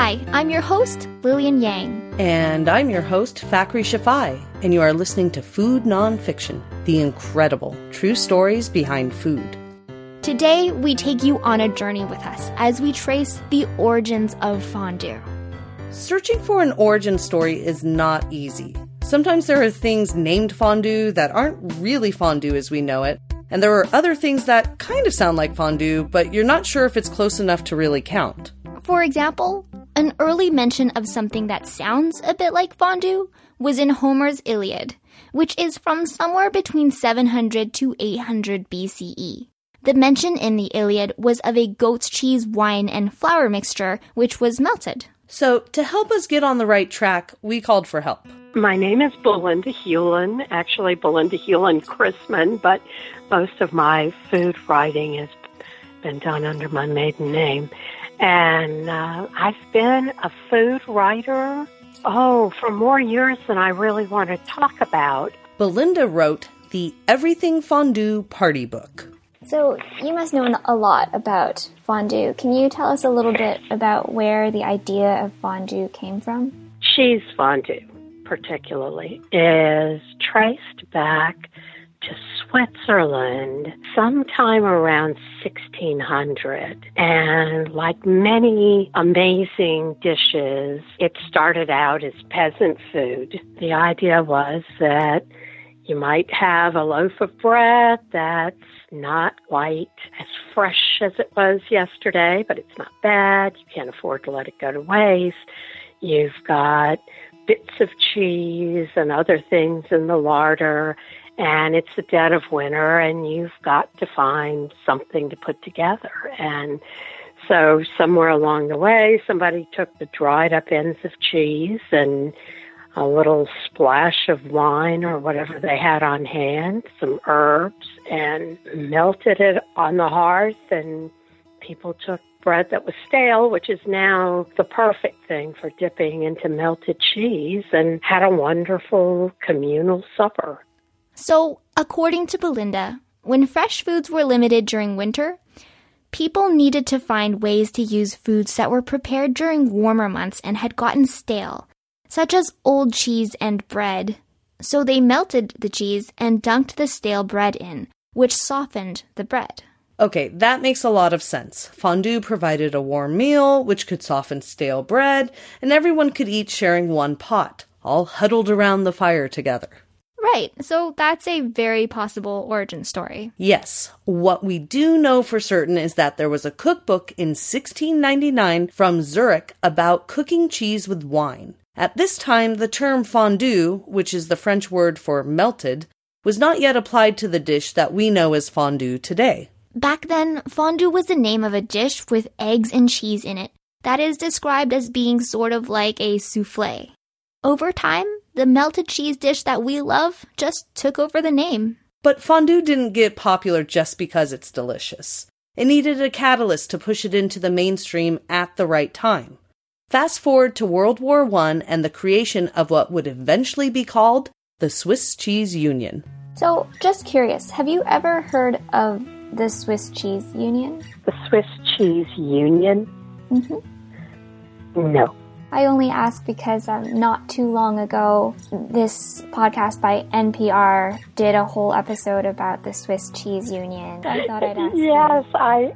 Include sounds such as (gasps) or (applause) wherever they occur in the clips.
Hi, I'm your host, Lillian Yang. And I'm your host, Fakhri Shafai, and you are listening to Food Nonfiction, the incredible true stories behind food. Today, we take you on a journey with us as we trace the origins of fondue. Searching for an origin story is not easy. Sometimes there are things named fondue that aren't really fondue as we know it, and there are other things that kind of sound like fondue, but you're not sure if it's close enough to really count. For example, early mention of something that sounds a bit like fondue was in Homer's Iliad, which is from somewhere between 700 to 800 BCE. The mention in the Iliad was of a goat's cheese, wine, and flour mixture, which was melted. So, to help us get on the right track, we called for help. My name is Belinda Hulin, actually Belinda Hulin Chrisman, but most of my food writing has been done under my maiden name. And uh, I've been a food writer, oh, for more years than I really want to talk about. Belinda wrote the Everything Fondue Party Book. So, you must know a lot about fondue. Can you tell us a little bit about where the idea of fondue came from? Cheese fondue, particularly, is traced back to Switzerland sometime around 1600. And like many amazing dishes, it started out as peasant food. The idea was that you might have a loaf of bread that's not quite as fresh as it was yesterday, but it's not bad. You can't afford to let it go to waste. You've got bits of cheese and other things in the larder and it's the dead of winter and you've got to find something to put together and so somewhere along the way somebody took the dried up ends of cheese and a little splash of wine or whatever they had on hand some herbs and melted it on the hearth and people took bread that was stale, which is now the perfect thing for dipping into melted cheese, and had a wonderful communal supper. So, according to Belinda, when fresh foods were limited during winter, people needed to find ways to use foods that were prepared during warmer months and had gotten stale, such as old cheese and bread. So they melted the cheese and dunked the stale bread in, which softened the bread. Okay, that makes a lot of sense. Fondue provided a warm meal, which could soften stale bread, and everyone could eat sharing one pot, all huddled around the fire together. Right, so that's a very possible origin story. Yes. What we do know for certain is that there was a cookbook in 1699 from Zurich about cooking cheese with wine. At this time, the term fondue, which is the French word for melted, was not yet applied to the dish that we know as fondue today. Back then, fondue was the name of a dish with eggs and cheese in it that is described as being sort of like a souffle. Over time, the melted cheese dish that we love just took over the name. But fondue didn't get popular just because it's delicious. It needed a catalyst to push it into the mainstream at the right time. Fast forward to World War I and the creation of what would eventually be called the Swiss Cheese Union. So, just curious, have you ever heard of the Swiss Cheese Union? The Swiss Cheese Union? Mm-hmm. No. I only ask because um, not too long ago, this podcast by NPR did a whole episode about the Swiss Cheese Union. I thought I'd ask. yes, you. I,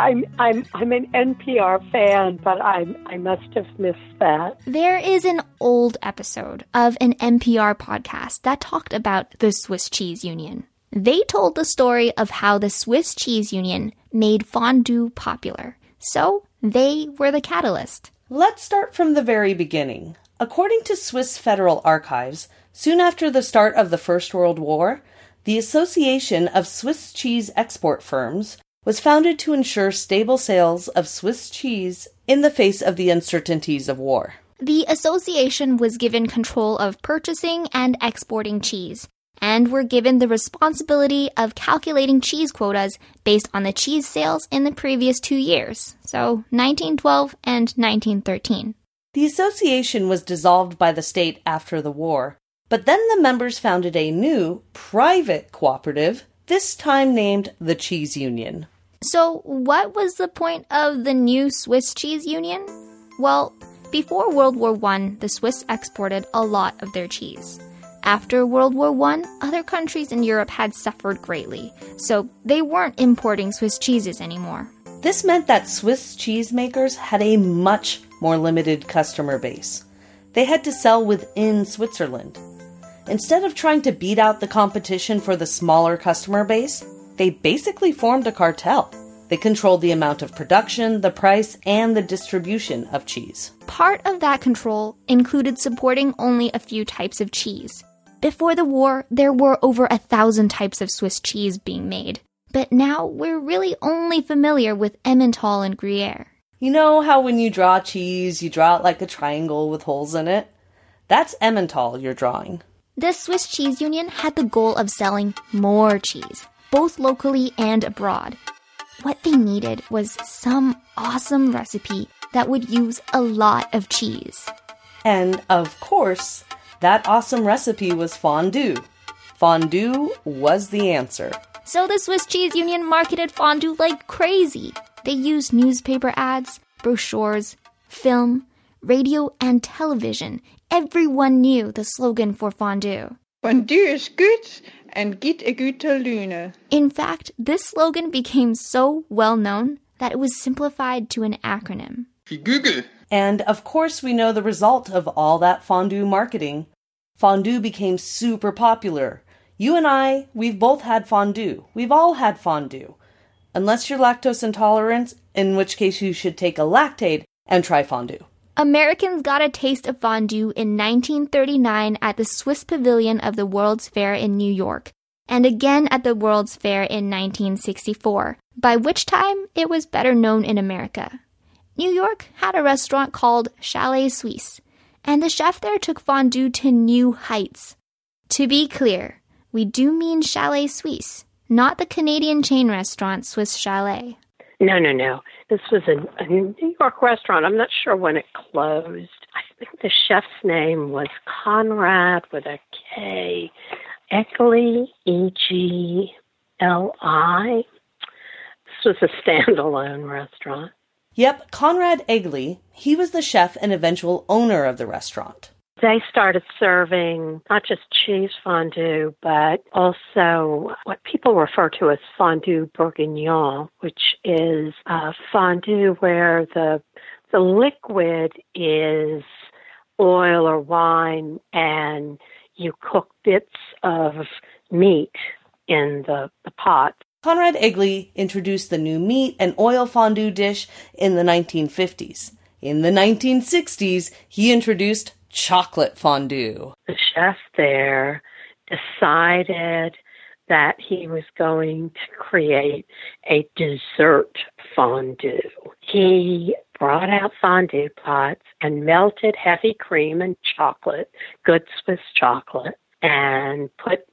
I'm, I'm, I'm an NPR fan, but I, I must have missed that. There is an old episode of an NPR podcast that talked about the Swiss Cheese Union. They told the story of how the Swiss Cheese Union made fondue popular. So they were the catalyst. Let's start from the very beginning. According to Swiss Federal Archives, soon after the start of the First World War, the Association of Swiss Cheese Export Firms was founded to ensure stable sales of Swiss cheese in the face of the uncertainties of war. The association was given control of purchasing and exporting cheese, and were given the responsibility of calculating cheese quotas based on the cheese sales in the previous two years, so 1912 and 1913. The association was dissolved by the state after the war, but then the members founded a new, private cooperative, this time named the Cheese Union. So, what was the point of the new Swiss Cheese Union? Well, before World War I, the Swiss exported a lot of their cheese. After World War I, other countries in Europe had suffered greatly, so they weren't importing Swiss cheeses anymore. This meant that Swiss cheesemakers had a much more limited customer base. They had to sell within Switzerland. Instead of trying to beat out the competition for the smaller customer base, they basically formed a cartel. They controlled the amount of production, the price, and the distribution of cheese. Part of that control included supporting only a few types of cheese. Before the war, there were over a thousand types of Swiss cheese being made. But now we're really only familiar with Emmental and Gruyere. You know how when you draw cheese, you draw it like a triangle with holes in it? That's Emmental you're drawing. The Swiss Cheese Union had the goal of selling more cheese, both locally and abroad. What they needed was some awesome recipe that would use a lot of cheese. And of course, that awesome recipe was fondue. Fondue was the answer. So the Swiss Cheese Union marketed fondue like crazy. They used newspaper ads, brochures, film, radio, and television. Everyone knew the slogan for fondue. Fondue is good and get a gute Lune. In fact, this slogan became so well known that it was simplified to an acronym. Google. And of course, we know the result of all that fondue marketing. Fondue became super popular. You and I, we've both had fondue. We've all had fondue. Unless you're lactose intolerant, in which case you should take a Lactaid and try fondue. Americans got a taste of fondue in 1939 at the Swiss Pavilion of the World's Fair in New York, and again at the World's Fair in 1964, by which time it was better known in America. New York had a restaurant called Chalet Suisse, and the chef there took fondue to new heights. To be clear, we do mean Chalet Suisse, not the Canadian chain restaurant Swiss Chalet. No, no, no. This was a, a New York restaurant. I'm not sure when it closed. I think the chef's name was Conrad with a K. Egli, E G L I. This was a standalone restaurant. Yep, Conrad Egli, he was the chef and eventual owner of the restaurant. They started serving not just cheese fondue, but also what people refer to as fondue bourguignon, which is a fondue where the the liquid is oil or wine and you cook bits of meat in the, the pot. Conrad Egli introduced the new meat and oil fondue dish in the 1950s. In the 1960s, he introduced chocolate fondue. The chef there decided that he was going to create a dessert fondue. He brought out fondue pots and melted heavy cream and chocolate, good Swiss chocolate, and put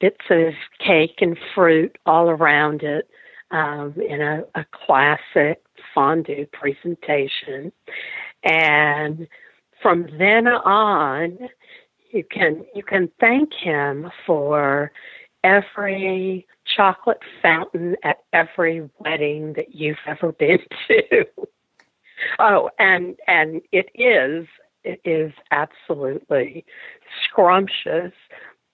bits of cake and fruit all around it um, in a, a classic fondue presentation. And from then on, you can you can thank him for every chocolate fountain at every wedding that you've ever been (laughs) to. oh, and and it is it is absolutely scrumptious,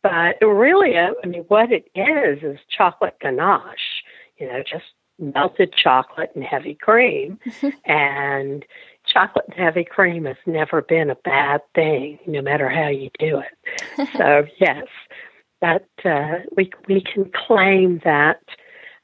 but really, I mean, what it is is chocolate ganache. You know, just melted chocolate and heavy cream, (laughs) and chocolate and heavy cream has never been a bad thing, no matter how you do it. (laughs) so yes, that uh, we we can claim that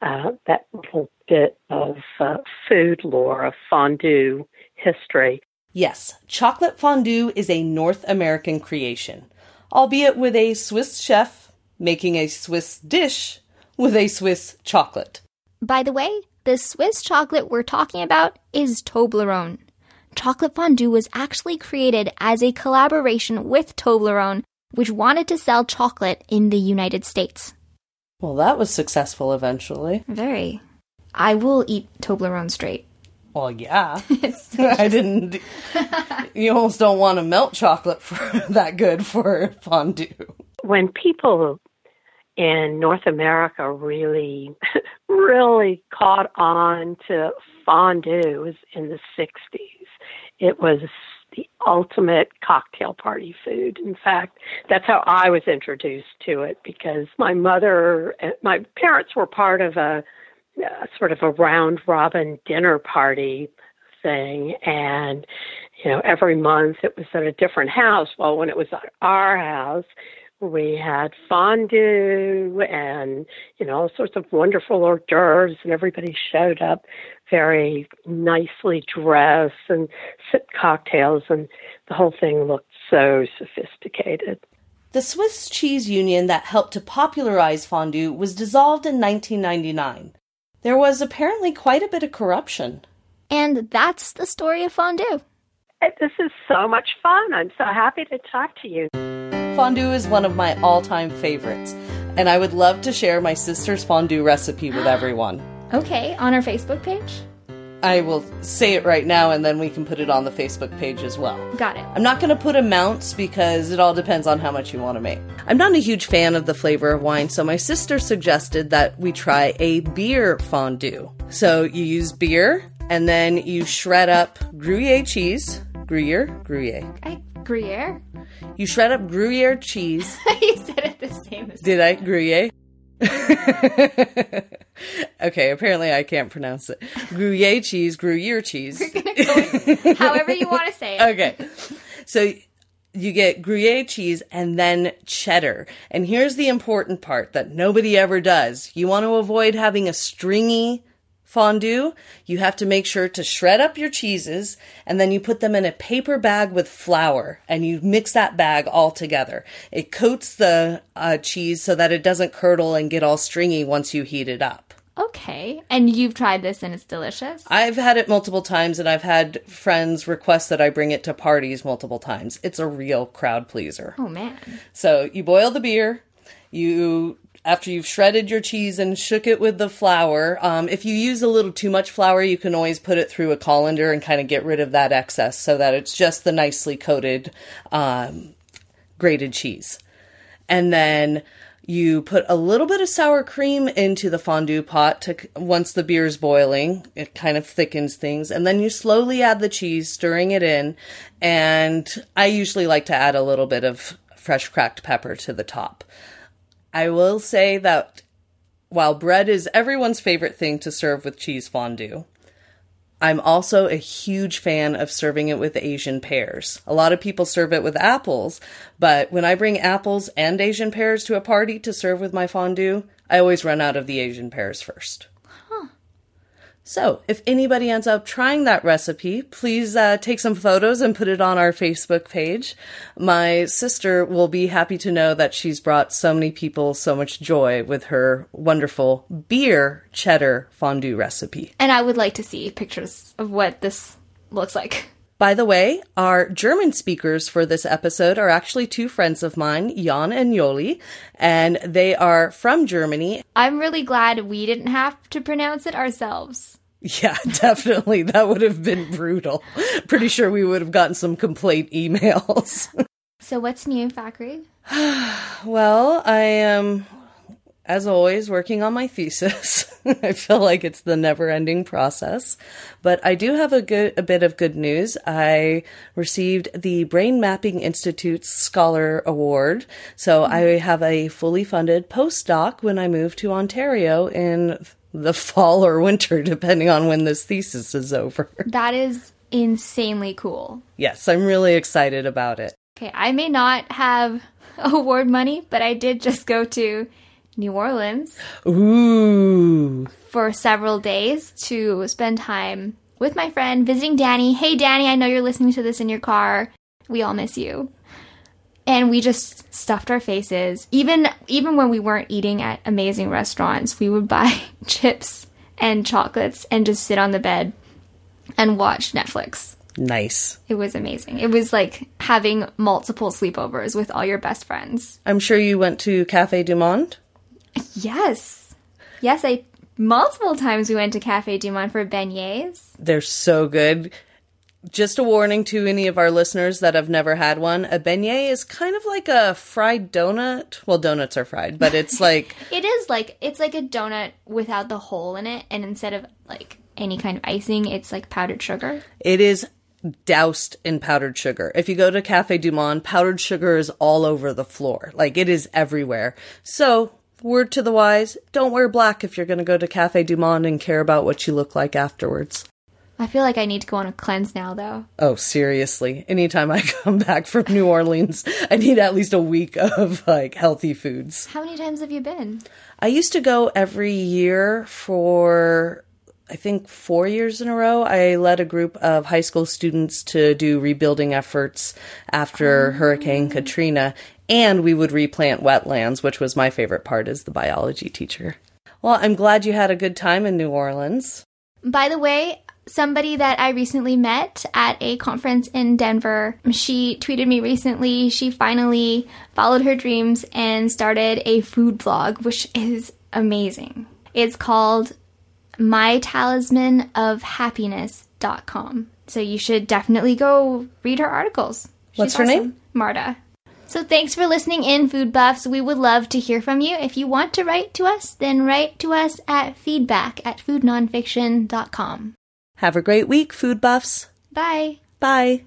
uh, that little bit of uh, food lore of fondue history. Yes, chocolate fondue is a North American creation, albeit with a Swiss chef making a Swiss dish with a Swiss chocolate. By the way, the Swiss chocolate we're talking about is Toblerone. Chocolate fondue was actually created as a collaboration with Toblerone, which wanted to sell chocolate in the United States. Well, that was successful eventually. Very. I will eat Toblerone straight. Well, yeah. (laughs) (laughs) I didn't. (laughs) You almost don't want to melt chocolate for that good for fondue. When people in North America really, really caught on to fondue was in the 60s It was the ultimate cocktail party food. In fact, that's how I was introduced to it because my mother, and my parents were part of a, a sort of a round robin dinner party thing. And you know every month it was at a different house. Well when it was at our house we had fondue and you know all sorts of wonderful hors d'oeuvres and everybody showed up very nicely dressed and sipped cocktails and the whole thing looked so sophisticated. The Swiss Cheese Union that helped to popularize fondue was dissolved in 1999. There was apparently quite a bit of corruption. And that's the story of fondue. This is so much fun. I'm so happy to talk to you. Fondue is one of my all time favorites, and I would love to share my sister's fondue recipe with everyone. (gasps) Okay, on our Facebook page? I will say it right now and then we can put it on the Facebook page as well. Got it. I'm not going to put amounts because it all depends on how much you want to make. I'm not a huge fan of the flavor of wine, so my sister suggested that we try a beer fondue. So you use beer and then you shred up Gruyere cheese. Gruyere? Gruyere. I, Gruyere? You shred up Gruyere cheese. (laughs) you said it the same as Did I? Gruyere? (laughs) okay, apparently I can't pronounce it. Gruyere cheese, Gruyere cheese. however you want to say it. Okay. So you get Gruyere cheese and then cheddar. And here's the important part that nobody ever does. You want to avoid having a stringy fondue, you have to make sure to shred up your cheeses and then you put them in a paper bag with flour and you mix that bag all together. It coats the uh, cheese so that it doesn't curdle and get all stringy once you heat it up. Okay. And you've tried this and it's delicious? I've had it multiple times and I've had friends request that I bring it to parties multiple times. It's a real crowd pleaser. Oh, man. So you boil the beer, you after you've shredded your cheese and shook it with the flour. Um, if you use a little too much flour, you can always put it through a colander and kind of get rid of that excess so that it's just the nicely coated um, grated cheese. And then you put a little bit of sour cream into the fondue pot to once the beer is boiling it kind of thickens things and then you slowly add the cheese stirring it in and i usually like to add a little bit of fresh cracked pepper to the top I will say that while bread is everyone's favorite thing to serve with cheese fondue, I'm also a huge fan of serving it with Asian pears. A lot of people serve it with apples, but when I bring apples and Asian pears to a party to serve with my fondue, I always run out of the Asian pears first. So, if anybody ends up trying that recipe, please uh, take some photos and put it on our Facebook page. My sister will be happy to know that she's brought so many people so much joy with her wonderful beer cheddar fondue recipe. And I would like to see pictures of what this looks like. By the way, our German speakers for this episode are actually two friends of mine, Jan and Yoli, and they are from Germany. I'm really glad we didn't have to pronounce it ourselves. Yeah, (laughs) definitely. That would have been brutal. Pretty sure we would have gotten some complaint emails. (laughs) so, what's new, Fakhri? well, I am, as always, working on my thesis. (laughs) I feel like it's the never-ending process, but I do have a good, a bit of good news. I received the Brain Mapping Institute's Scholar Award, so I have a fully funded postdoc when I move to Ontario in the fall or winter, depending on when this thesis is over. That is insanely cool. Yes, I'm really excited about it. Okay, I may not have (laughs) award money, but I did just go to New Orleans. Ooh. For several days to spend time with my friend visiting Danny. Hey, Danny, I know you're listening to this in your car. We all miss you and we just stuffed our faces. Even even when we weren't eating at amazing restaurants, we would buy (laughs) chips and chocolates and just sit on the bed and watch Netflix. Nice. It was amazing. It was like having multiple sleepovers with all your best friends. I'm sure you went to Cafe Du Monde? Yes. Yes, I multiple times we went to Cafe Du Monde for beignets. They're so good just a warning to any of our listeners that have never had one. A beignet is kind of like a fried donut. Well, donuts are fried, but it's (laughs) like it is like it's like a donut without the hole in it, and instead of like any kind of icing, it's like powdered sugar. It is doused in powdered sugar. If you go to Cafe Du Monde, powdered sugar is all over the floor. Like it is everywhere. So, word to the wise, don't wear black if you're going to go to Cafe Du Monde and care about what you look like afterwards. I feel like I need to go on a cleanse now, though. Oh, seriously. Anytime I (laughs) come back from New Orleans, I need at least a week of like healthy foods. How many times have you been? I used to go every year for I think four years in a row. I led a group of high school students to do rebuilding efforts after oh. Hurricane Katrina, and we would replant wetlands, which was my favorite part as the biology teacher. Well, I'm glad you had a good time in New Orleans. By the way, somebody that I recently met at a conference in Denver, she tweeted me recently. She finally followed her dreams and started a food blog, which is amazing. It's called mytalismanofhappiness.com. So you should definitely go read her articles. She's What's her name? Marta. So thanks for listening in, Food Buffs. We would love to hear from you. If you want to write to us, then write to us at feedback at foodnonfiction.com. Have a great week, food buffs. Bye. Bye.